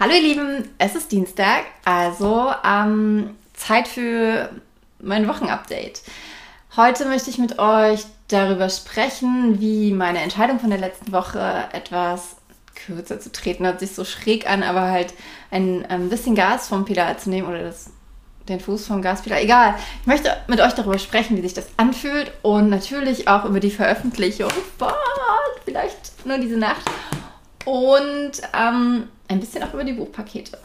Hallo ihr Lieben, es ist Dienstag, also ähm, Zeit für mein Wochenupdate. Heute möchte ich mit euch darüber sprechen, wie meine Entscheidung von der letzten Woche etwas kürzer zu treten, hört sich so schräg an, aber halt ein, ein bisschen Gas vom Pedal zu nehmen oder das, den Fuß vom Gaspedal. Egal. Ich möchte mit euch darüber sprechen, wie sich das anfühlt und natürlich auch über die Veröffentlichung von vielleicht nur diese Nacht und ähm, ein bisschen auch über die Buchpakete.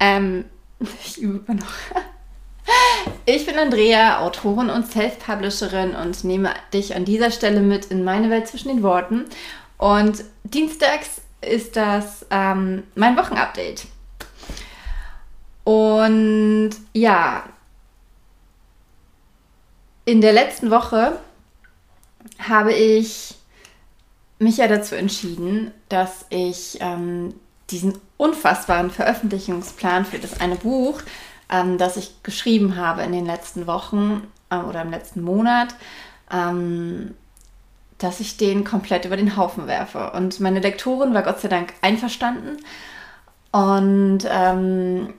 Ähm, ich übe noch. Ich bin Andrea, Autorin und Self-Publisherin und nehme dich an dieser Stelle mit in meine Welt zwischen den Worten. Und dienstags ist das ähm, mein Wochenupdate. Und ja, in der letzten Woche habe ich mich ja dazu entschieden, dass ich ähm, diesen unfassbaren Veröffentlichungsplan für das eine Buch, ähm, das ich geschrieben habe in den letzten Wochen äh, oder im letzten Monat, ähm, dass ich den komplett über den Haufen werfe. Und meine Lektorin war Gott sei Dank einverstanden. Und ähm,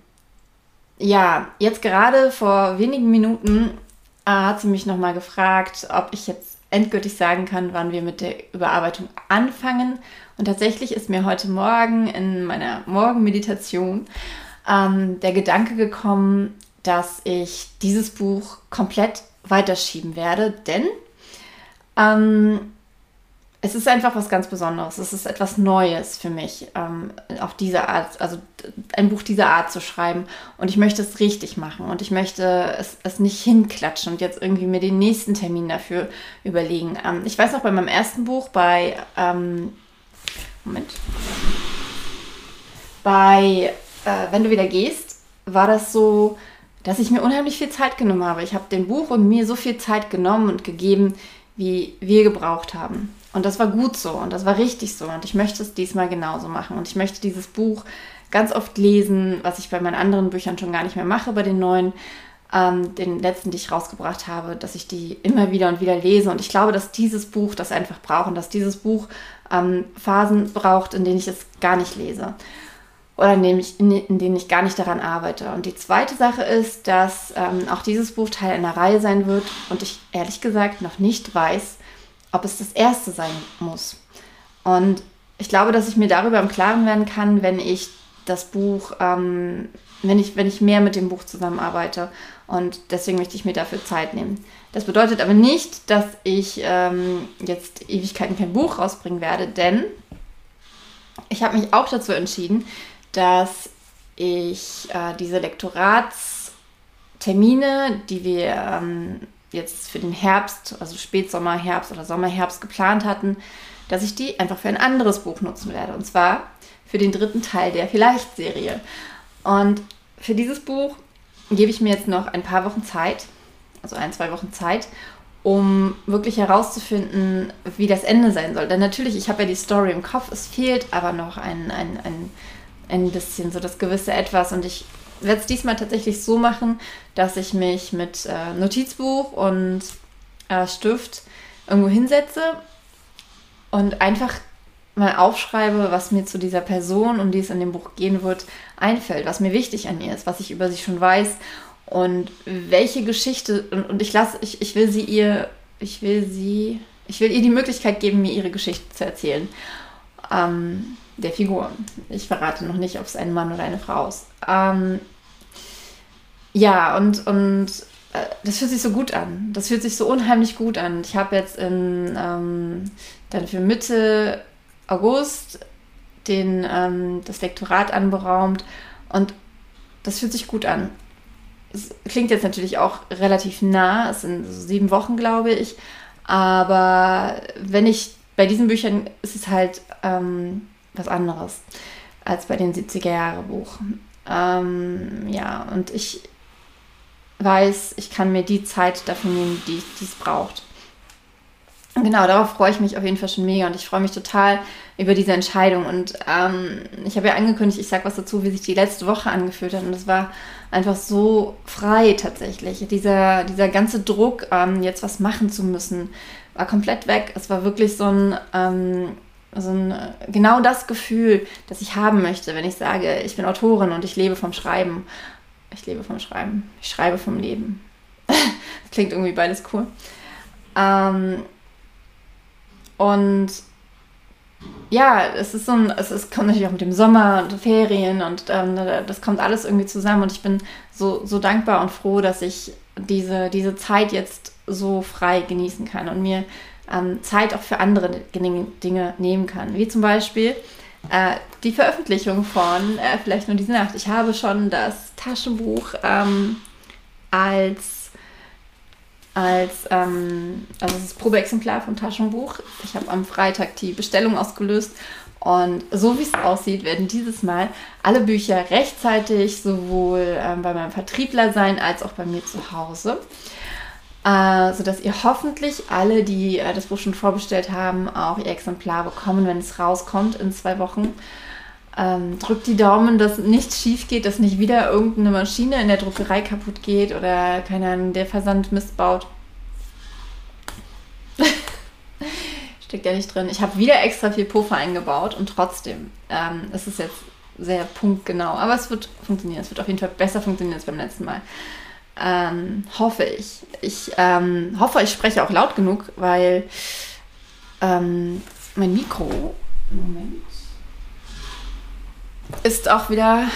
ja, jetzt gerade vor wenigen Minuten hat sie mich nochmal gefragt, ob ich jetzt endgültig sagen kann, wann wir mit der Überarbeitung anfangen. Und tatsächlich ist mir heute Morgen in meiner Morgenmeditation ähm, der Gedanke gekommen, dass ich dieses Buch komplett weiterschieben werde, denn ähm, es ist einfach was ganz Besonderes. Es ist etwas Neues für mich, ähm, auf diese Art, also ein Buch dieser Art zu schreiben. Und ich möchte es richtig machen und ich möchte es, es nicht hinklatschen und jetzt irgendwie mir den nächsten Termin dafür überlegen. Ähm, ich weiß noch bei meinem ersten Buch, bei, ähm, Moment, bei äh, Wenn du wieder gehst, war das so, dass ich mir unheimlich viel Zeit genommen habe. Ich habe dem Buch und mir so viel Zeit genommen und gegeben, wie wir gebraucht haben. Und das war gut so und das war richtig so. Und ich möchte es diesmal genauso machen. Und ich möchte dieses Buch ganz oft lesen, was ich bei meinen anderen Büchern schon gar nicht mehr mache, bei den neuen, ähm, den letzten, die ich rausgebracht habe, dass ich die immer wieder und wieder lese. Und ich glaube, dass dieses Buch das einfach braucht und dass dieses Buch ähm, Phasen braucht, in denen ich es gar nicht lese. Oder in denen, ich, in, denen ich gar nicht daran arbeite. Und die zweite Sache ist, dass ähm, auch dieses Buch Teil einer Reihe sein wird und ich ehrlich gesagt noch nicht weiß, ob es das erste sein muss. Und ich glaube, dass ich mir darüber im Klaren werden kann, wenn ich das Buch, ähm, wenn, ich, wenn ich mehr mit dem Buch zusammenarbeite. Und deswegen möchte ich mir dafür Zeit nehmen. Das bedeutet aber nicht, dass ich ähm, jetzt Ewigkeiten kein Buch rausbringen werde, denn ich habe mich auch dazu entschieden, dass ich äh, diese Lektoratstermine, die wir ähm, jetzt für den Herbst, also Spätsommer, Herbst oder Sommerherbst geplant hatten, dass ich die einfach für ein anderes Buch nutzen werde. Und zwar für den dritten Teil der Vielleicht-Serie. Und für dieses Buch gebe ich mir jetzt noch ein paar Wochen Zeit, also ein, zwei Wochen Zeit, um wirklich herauszufinden, wie das Ende sein soll. Denn natürlich, ich habe ja die Story im Kopf, es fehlt aber noch ein, ein, ein, ein bisschen so das gewisse Etwas und ich werde es diesmal tatsächlich so machen, dass ich mich mit äh, Notizbuch und äh, Stift irgendwo hinsetze und einfach mal aufschreibe, was mir zu dieser Person, um die es in dem Buch gehen wird, einfällt, was mir wichtig an ihr ist, was ich über sie schon weiß und welche Geschichte und, und ich lasse, ich, ich will sie ihr, ich will sie, ich will ihr die Möglichkeit geben, mir ihre Geschichte zu erzählen. Ähm, der Figur. Ich verrate noch nicht, ob es ein Mann oder eine Frau ist. Ähm, ja, und, und äh, das fühlt sich so gut an. Das fühlt sich so unheimlich gut an. Ich habe jetzt in, ähm, dann für Mitte August den, ähm, das Lektorat anberaumt und das fühlt sich gut an. Es klingt jetzt natürlich auch relativ nah, es sind so sieben Wochen, glaube ich, aber wenn ich bei diesen Büchern ist es halt ähm, was anderes als bei den 70er Jahre Buch. Ähm, ja, und ich, weiß, ich kann mir die Zeit dafür nehmen, die es braucht. Genau, darauf freue ich mich auf jeden Fall schon mega und ich freue mich total, über diese Entscheidung. Und ähm, ich habe ja angekündigt, ich sage was dazu, wie sich die letzte Woche angefühlt hat. Und es war einfach so frei tatsächlich. Dieser, dieser ganze Druck, ähm, jetzt was machen zu müssen, war komplett weg. Es war wirklich so ein, ähm, so ein, genau das Gefühl, das ich haben möchte, wenn ich sage, ich bin Autorin und ich lebe vom Schreiben. Ich lebe vom Schreiben. Ich schreibe vom Leben. Klingt irgendwie beides cool. Ähm, und ja, es ist so ein, es ist, kommt natürlich auch mit dem Sommer und Ferien und ähm, das kommt alles irgendwie zusammen und ich bin so, so dankbar und froh, dass ich diese, diese Zeit jetzt so frei genießen kann und mir ähm, Zeit auch für andere Dinge nehmen kann. Wie zum Beispiel äh, die Veröffentlichung von äh, Vielleicht nur diese Nacht. Ich habe schon das Taschenbuch ähm, als als ähm, also das Probeexemplar vom Taschenbuch. Ich habe am Freitag die Bestellung ausgelöst und so wie es aussieht, werden dieses Mal alle Bücher rechtzeitig sowohl ähm, bei meinem Vertriebler sein als auch bei mir zu Hause. Äh, sodass ihr hoffentlich alle, die äh, das Buch schon vorbestellt haben, auch ihr Exemplar bekommen, wenn es rauskommt in zwei Wochen. Ähm, drückt die Daumen, dass nichts schief geht, dass nicht wieder irgendeine Maschine in der Druckerei kaputt geht oder keine Ahnung, der Versand missbaut. Steckt ja nicht drin. Ich habe wieder extra viel Puffer eingebaut und trotzdem ähm, ist es jetzt sehr punktgenau. Aber es wird funktionieren. Es wird auf jeden Fall besser funktionieren als beim letzten Mal. Ähm, hoffe ich. Ich ähm, hoffe, ich spreche auch laut genug, weil ähm, mein Mikro. Moment ist auch wieder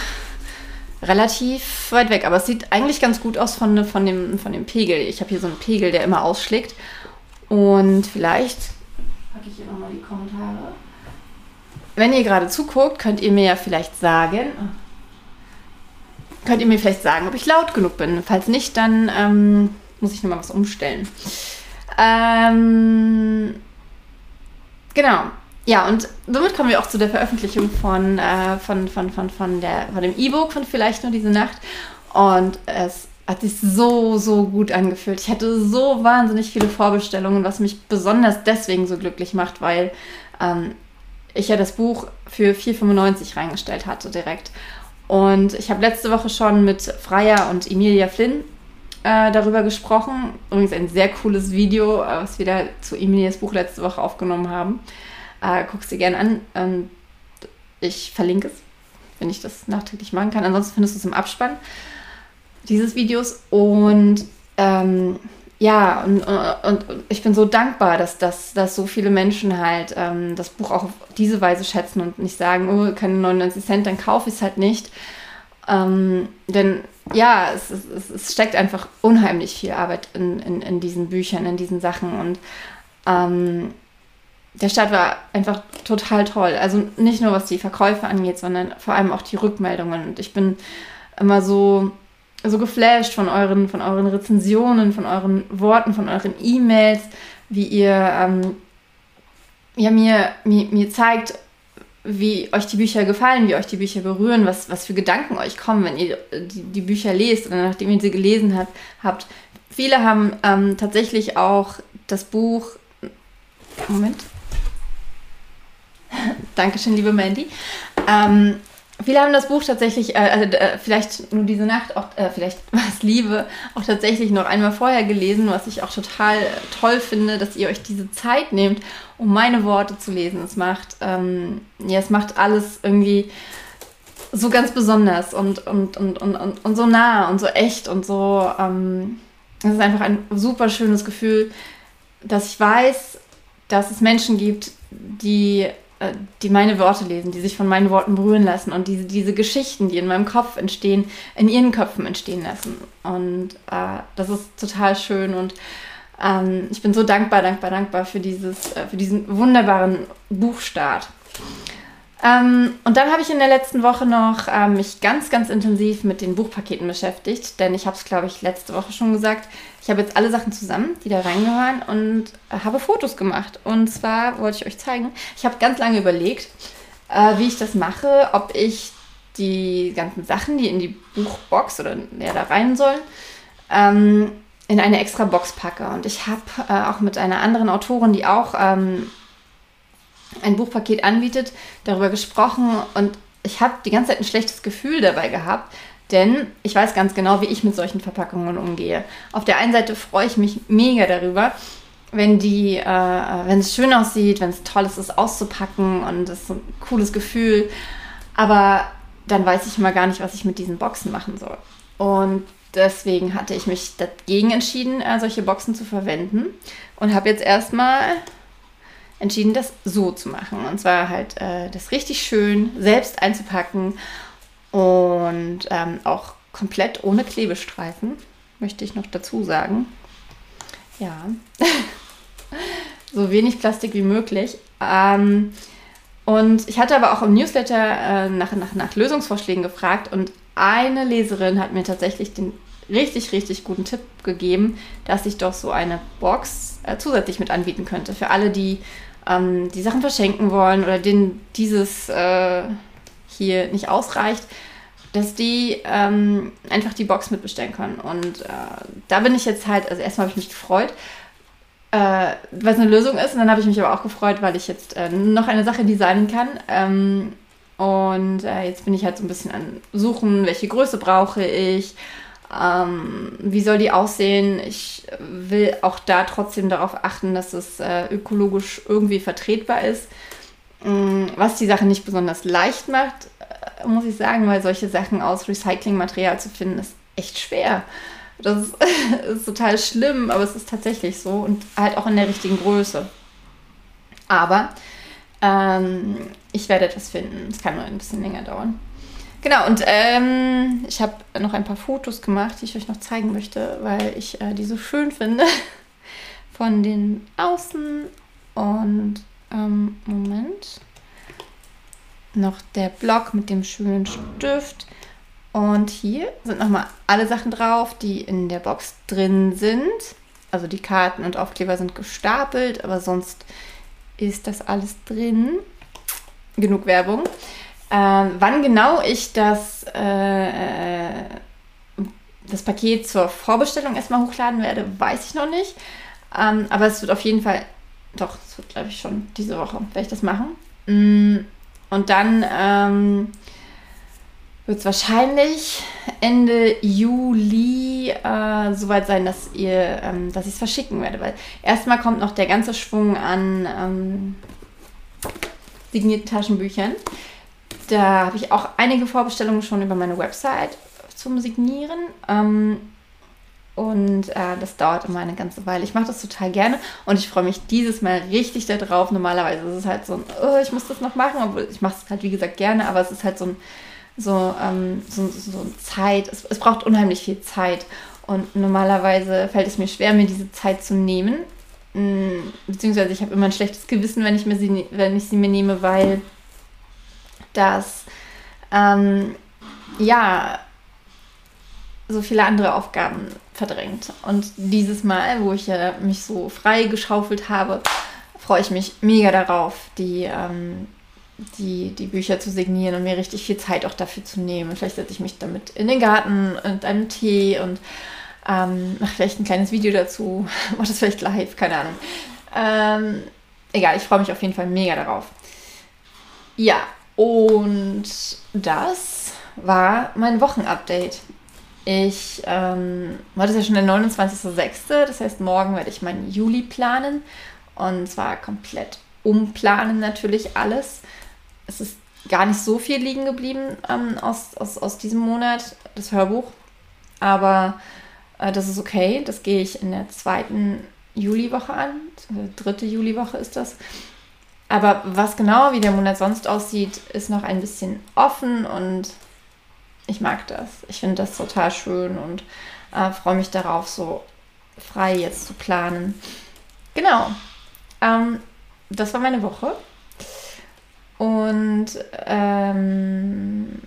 relativ weit weg. Aber es sieht eigentlich ganz gut aus von, von, dem, von dem Pegel. Ich habe hier so einen Pegel, der immer ausschlägt. Und vielleicht packe ich hier nochmal die Kommentare. Wenn ihr gerade zuguckt, könnt ihr mir ja vielleicht sagen, könnt ihr mir vielleicht sagen, ob ich laut genug bin. Falls nicht, dann ähm, muss ich nochmal was umstellen. Ähm, genau. Ja, und somit kommen wir auch zu der Veröffentlichung von, äh, von, von, von, von, der, von dem E-Book von Vielleicht nur diese Nacht. Und es hat sich so, so gut angefühlt. Ich hatte so wahnsinnig viele Vorbestellungen, was mich besonders deswegen so glücklich macht, weil ähm, ich ja das Buch für 4,95 reingestellt hatte direkt. Und ich habe letzte Woche schon mit Freya und Emilia Flynn äh, darüber gesprochen. Übrigens ein sehr cooles Video, äh, was wir da zu Emilias Buch letzte Woche aufgenommen haben. Äh, Guck es dir gerne an. Ähm, ich verlinke es, wenn ich das nachträglich machen kann. Ansonsten findest du es im Abspann dieses Videos. Und ähm, ja, und, und, und, ich bin so dankbar, dass, dass, dass so viele Menschen halt ähm, das Buch auch auf diese Weise schätzen und nicht sagen, oh, keine 99 Cent, dann kaufe ich es halt nicht. Ähm, denn ja, es, es, es, steckt einfach unheimlich viel Arbeit in, in, in diesen Büchern, in diesen Sachen. Und ähm, der Start war einfach total toll. Also nicht nur was die Verkäufe angeht, sondern vor allem auch die Rückmeldungen. Und ich bin immer so, so geflasht von euren, von euren Rezensionen, von euren Worten, von euren E-Mails, wie ihr ähm, ja, mir, mir, mir zeigt, wie euch die Bücher gefallen, wie euch die Bücher berühren, was, was für Gedanken euch kommen, wenn ihr die, die Bücher lest oder nachdem ihr sie gelesen habt. habt. Viele haben ähm, tatsächlich auch das Buch. Moment. Dankeschön, liebe Mandy. Ähm, viele haben das Buch tatsächlich, äh, also, äh, vielleicht nur diese Nacht, auch, äh, vielleicht was Liebe, auch tatsächlich noch einmal vorher gelesen, was ich auch total toll finde, dass ihr euch diese Zeit nehmt, um meine Worte zu lesen. Es macht, ähm, ja, es macht alles irgendwie so ganz besonders und, und, und, und, und, und so nah und so echt und so. Ähm, es ist einfach ein super schönes Gefühl, dass ich weiß, dass es Menschen gibt, die äh, die meine Worte lesen, die sich von meinen Worten berühren lassen und diese, diese Geschichten, die in meinem Kopf entstehen, in ihren Köpfen entstehen lassen. Und äh, das ist total schön und ähm, ich bin so dankbar, dankbar, dankbar für, dieses, äh, für diesen wunderbaren Buchstart. Ähm, und dann habe ich in der letzten Woche noch ähm, mich ganz, ganz intensiv mit den Buchpaketen beschäftigt, denn ich habe es, glaube ich, letzte Woche schon gesagt. Ich habe jetzt alle Sachen zusammen, die da reingehören und äh, habe Fotos gemacht. Und zwar wollte ich euch zeigen, ich habe ganz lange überlegt, äh, wie ich das mache, ob ich die ganzen Sachen, die in die Buchbox oder ja, da rein sollen, ähm, in eine extra Box packe. Und ich habe äh, auch mit einer anderen Autorin, die auch ähm, ein Buchpaket anbietet, darüber gesprochen und ich habe die ganze Zeit ein schlechtes Gefühl dabei gehabt, denn ich weiß ganz genau, wie ich mit solchen Verpackungen umgehe. Auf der einen Seite freue ich mich mega darüber, wenn die, äh, wenn es schön aussieht, wenn es toll ist, es auszupacken und es ist ein cooles Gefühl. Aber dann weiß ich mal gar nicht, was ich mit diesen Boxen machen soll. Und deswegen hatte ich mich dagegen entschieden, äh, solche Boxen zu verwenden und habe jetzt erstmal entschieden, das so zu machen. Und zwar halt äh, das richtig schön selbst einzupacken und ähm, auch komplett ohne Klebestreifen, möchte ich noch dazu sagen. Ja, so wenig Plastik wie möglich. Ähm, und ich hatte aber auch im Newsletter äh, nach, nach, nach Lösungsvorschlägen gefragt und eine Leserin hat mir tatsächlich den richtig, richtig guten Tipp gegeben, dass ich doch so eine Box äh, zusätzlich mit anbieten könnte. Für alle, die ähm, die Sachen verschenken wollen oder denen dieses äh, hier nicht ausreicht, dass die ähm, einfach die Box mitbestellen können. Und äh, da bin ich jetzt halt, also erstmal habe ich mich gefreut, äh, weil es eine Lösung ist. Und dann habe ich mich aber auch gefreut, weil ich jetzt äh, noch eine Sache designen kann. Ähm, und äh, jetzt bin ich halt so ein bisschen an Suchen, welche Größe brauche ich, ähm, wie soll die aussehen. Ich will auch da trotzdem darauf achten, dass es äh, ökologisch irgendwie vertretbar ist. Ähm, was die Sache nicht besonders leicht macht, äh, muss ich sagen, weil solche Sachen aus Recyclingmaterial zu finden, ist echt schwer. Das ist, ist total schlimm, aber es ist tatsächlich so und halt auch in der richtigen Größe. Aber ähm, ich werde etwas finden. Es kann nur ein bisschen länger dauern. Genau, und ähm, ich habe noch ein paar Fotos gemacht, die ich euch noch zeigen möchte, weil ich äh, die so schön finde. Von den Außen und ähm, Moment. Noch der Block mit dem schönen Stift. Und hier sind nochmal alle Sachen drauf, die in der Box drin sind. Also die Karten und Aufkleber sind gestapelt, aber sonst ist das alles drin. Genug Werbung. Ähm, wann genau ich das, äh, das Paket zur Vorbestellung erstmal hochladen werde, weiß ich noch nicht. Ähm, aber es wird auf jeden Fall, doch, es wird glaube ich schon diese Woche, werde ich das machen. Mm, und dann ähm, wird es wahrscheinlich Ende Juli äh, soweit sein, dass ähm, dass ich es verschicken werde. Weil erstmal kommt noch der ganze Schwung an ähm, signierten Taschenbüchern. Da habe ich auch einige Vorbestellungen schon über meine Website zum Signieren. Ähm, und äh, das dauert immer eine ganze Weile. Ich mache das total gerne und ich freue mich dieses Mal richtig darauf. Normalerweise ist es halt so ein, oh, ich muss das noch machen, obwohl ich mache es halt wie gesagt gerne, aber es ist halt so ein so, ähm, so, so Zeit, es, es braucht unheimlich viel Zeit. Und normalerweise fällt es mir schwer, mir diese Zeit zu nehmen. Mm, beziehungsweise ich habe immer ein schlechtes Gewissen, wenn ich, mir sie, wenn ich sie mir nehme, weil das ähm, ja so viele andere Aufgaben verdrängt. Und dieses Mal, wo ich ja mich so frei geschaufelt habe, freue ich mich mega darauf, die ähm, die, die Bücher zu signieren und mir richtig viel Zeit auch dafür zu nehmen. Vielleicht setze ich mich damit in den Garten und einen Tee und ähm, mache vielleicht ein kleines Video dazu, mache das vielleicht live, keine Ahnung. Ähm, egal, ich freue mich auf jeden Fall mega darauf. Ja, und das war mein Wochenupdate. Ich, ähm, heute ist ja schon der 29.06., das heißt, morgen werde ich meinen Juli planen und zwar komplett umplanen natürlich alles es ist gar nicht so viel liegen geblieben ähm, aus, aus, aus diesem Monat, das Hörbuch. Aber äh, das ist okay. Das gehe ich in der zweiten Juliwoche an. Dritte Juliwoche ist das. Aber was genau, wie der Monat sonst aussieht, ist noch ein bisschen offen und ich mag das. Ich finde das total schön und äh, freue mich darauf, so frei jetzt zu planen. Genau. Ähm, das war meine Woche. Und ähm,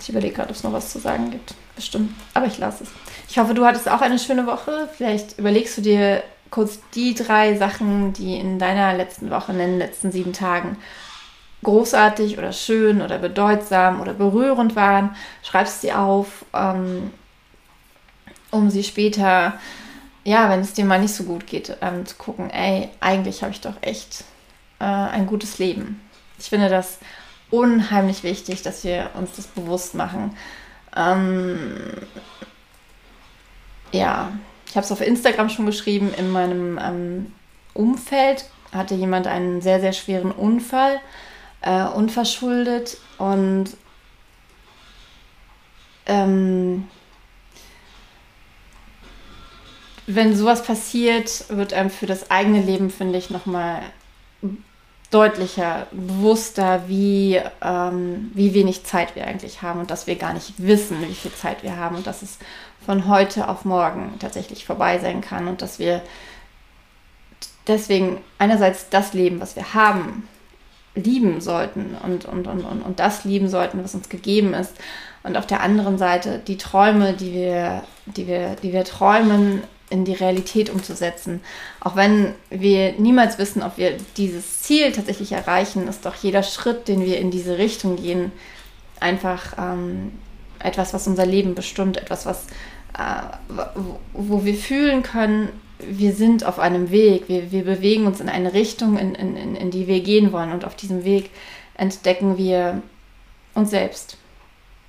ich überlege gerade, ob es noch was zu sagen gibt. Bestimmt. Aber ich lasse es. Ich hoffe, du hattest auch eine schöne Woche. Vielleicht überlegst du dir kurz die drei Sachen, die in deiner letzten Woche, in den letzten sieben Tagen großartig oder schön oder bedeutsam oder berührend waren. Schreibst sie auf, ähm, um sie später, ja, wenn es dir mal nicht so gut geht, ähm, zu gucken, ey, eigentlich habe ich doch echt äh, ein gutes Leben. Ich finde das unheimlich wichtig, dass wir uns das bewusst machen. Ähm, ja, ich habe es auf Instagram schon geschrieben, in meinem ähm, Umfeld hatte jemand einen sehr, sehr schweren Unfall, äh, unverschuldet und ähm, wenn sowas passiert, wird einem für das eigene Leben, finde ich, nochmal deutlicher, bewusster, wie, ähm, wie wenig Zeit wir eigentlich haben und dass wir gar nicht wissen, wie viel Zeit wir haben und dass es von heute auf morgen tatsächlich vorbei sein kann und dass wir deswegen einerseits das Leben, was wir haben, lieben sollten und, und, und, und, und das lieben sollten, was uns gegeben ist. Und auf der anderen Seite die Träume, die wir, die wir, die wir träumen, in die Realität umzusetzen. Auch wenn wir niemals wissen, ob wir dieses Ziel tatsächlich erreichen, ist doch jeder Schritt, den wir in diese Richtung gehen, einfach ähm, etwas, was unser Leben bestimmt, etwas, was äh, wo wir fühlen können, wir sind auf einem Weg, wir, wir bewegen uns in eine Richtung, in, in, in die wir gehen wollen. Und auf diesem Weg entdecken wir uns selbst.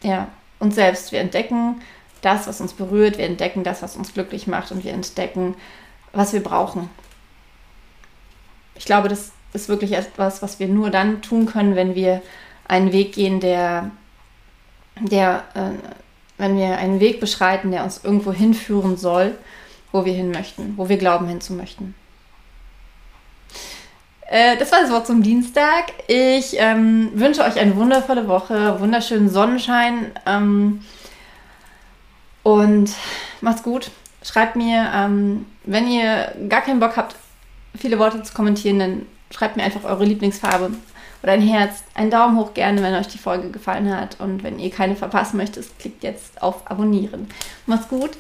Ja, uns selbst. Wir entdecken das, was uns berührt, wir entdecken das, was uns glücklich macht und wir entdecken, was wir brauchen. Ich glaube, das ist wirklich etwas, was wir nur dann tun können, wenn wir einen Weg gehen, der, der äh, wenn wir einen Weg beschreiten, der uns irgendwo hinführen soll, wo wir hin möchten, wo wir glauben hinzu möchten. Äh, das war das Wort zum Dienstag. Ich ähm, wünsche euch eine wundervolle Woche, wunderschönen Sonnenschein ähm, und macht's gut. Schreibt mir, ähm, wenn ihr gar keinen Bock habt, viele Worte zu kommentieren, dann schreibt mir einfach eure Lieblingsfarbe oder ein Herz, einen Daumen hoch gerne, wenn euch die Folge gefallen hat. Und wenn ihr keine verpassen möchtet, klickt jetzt auf Abonnieren. Macht's gut.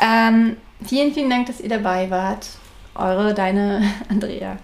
Ähm, vielen, vielen Dank, dass ihr dabei wart. Eure, deine Andrea.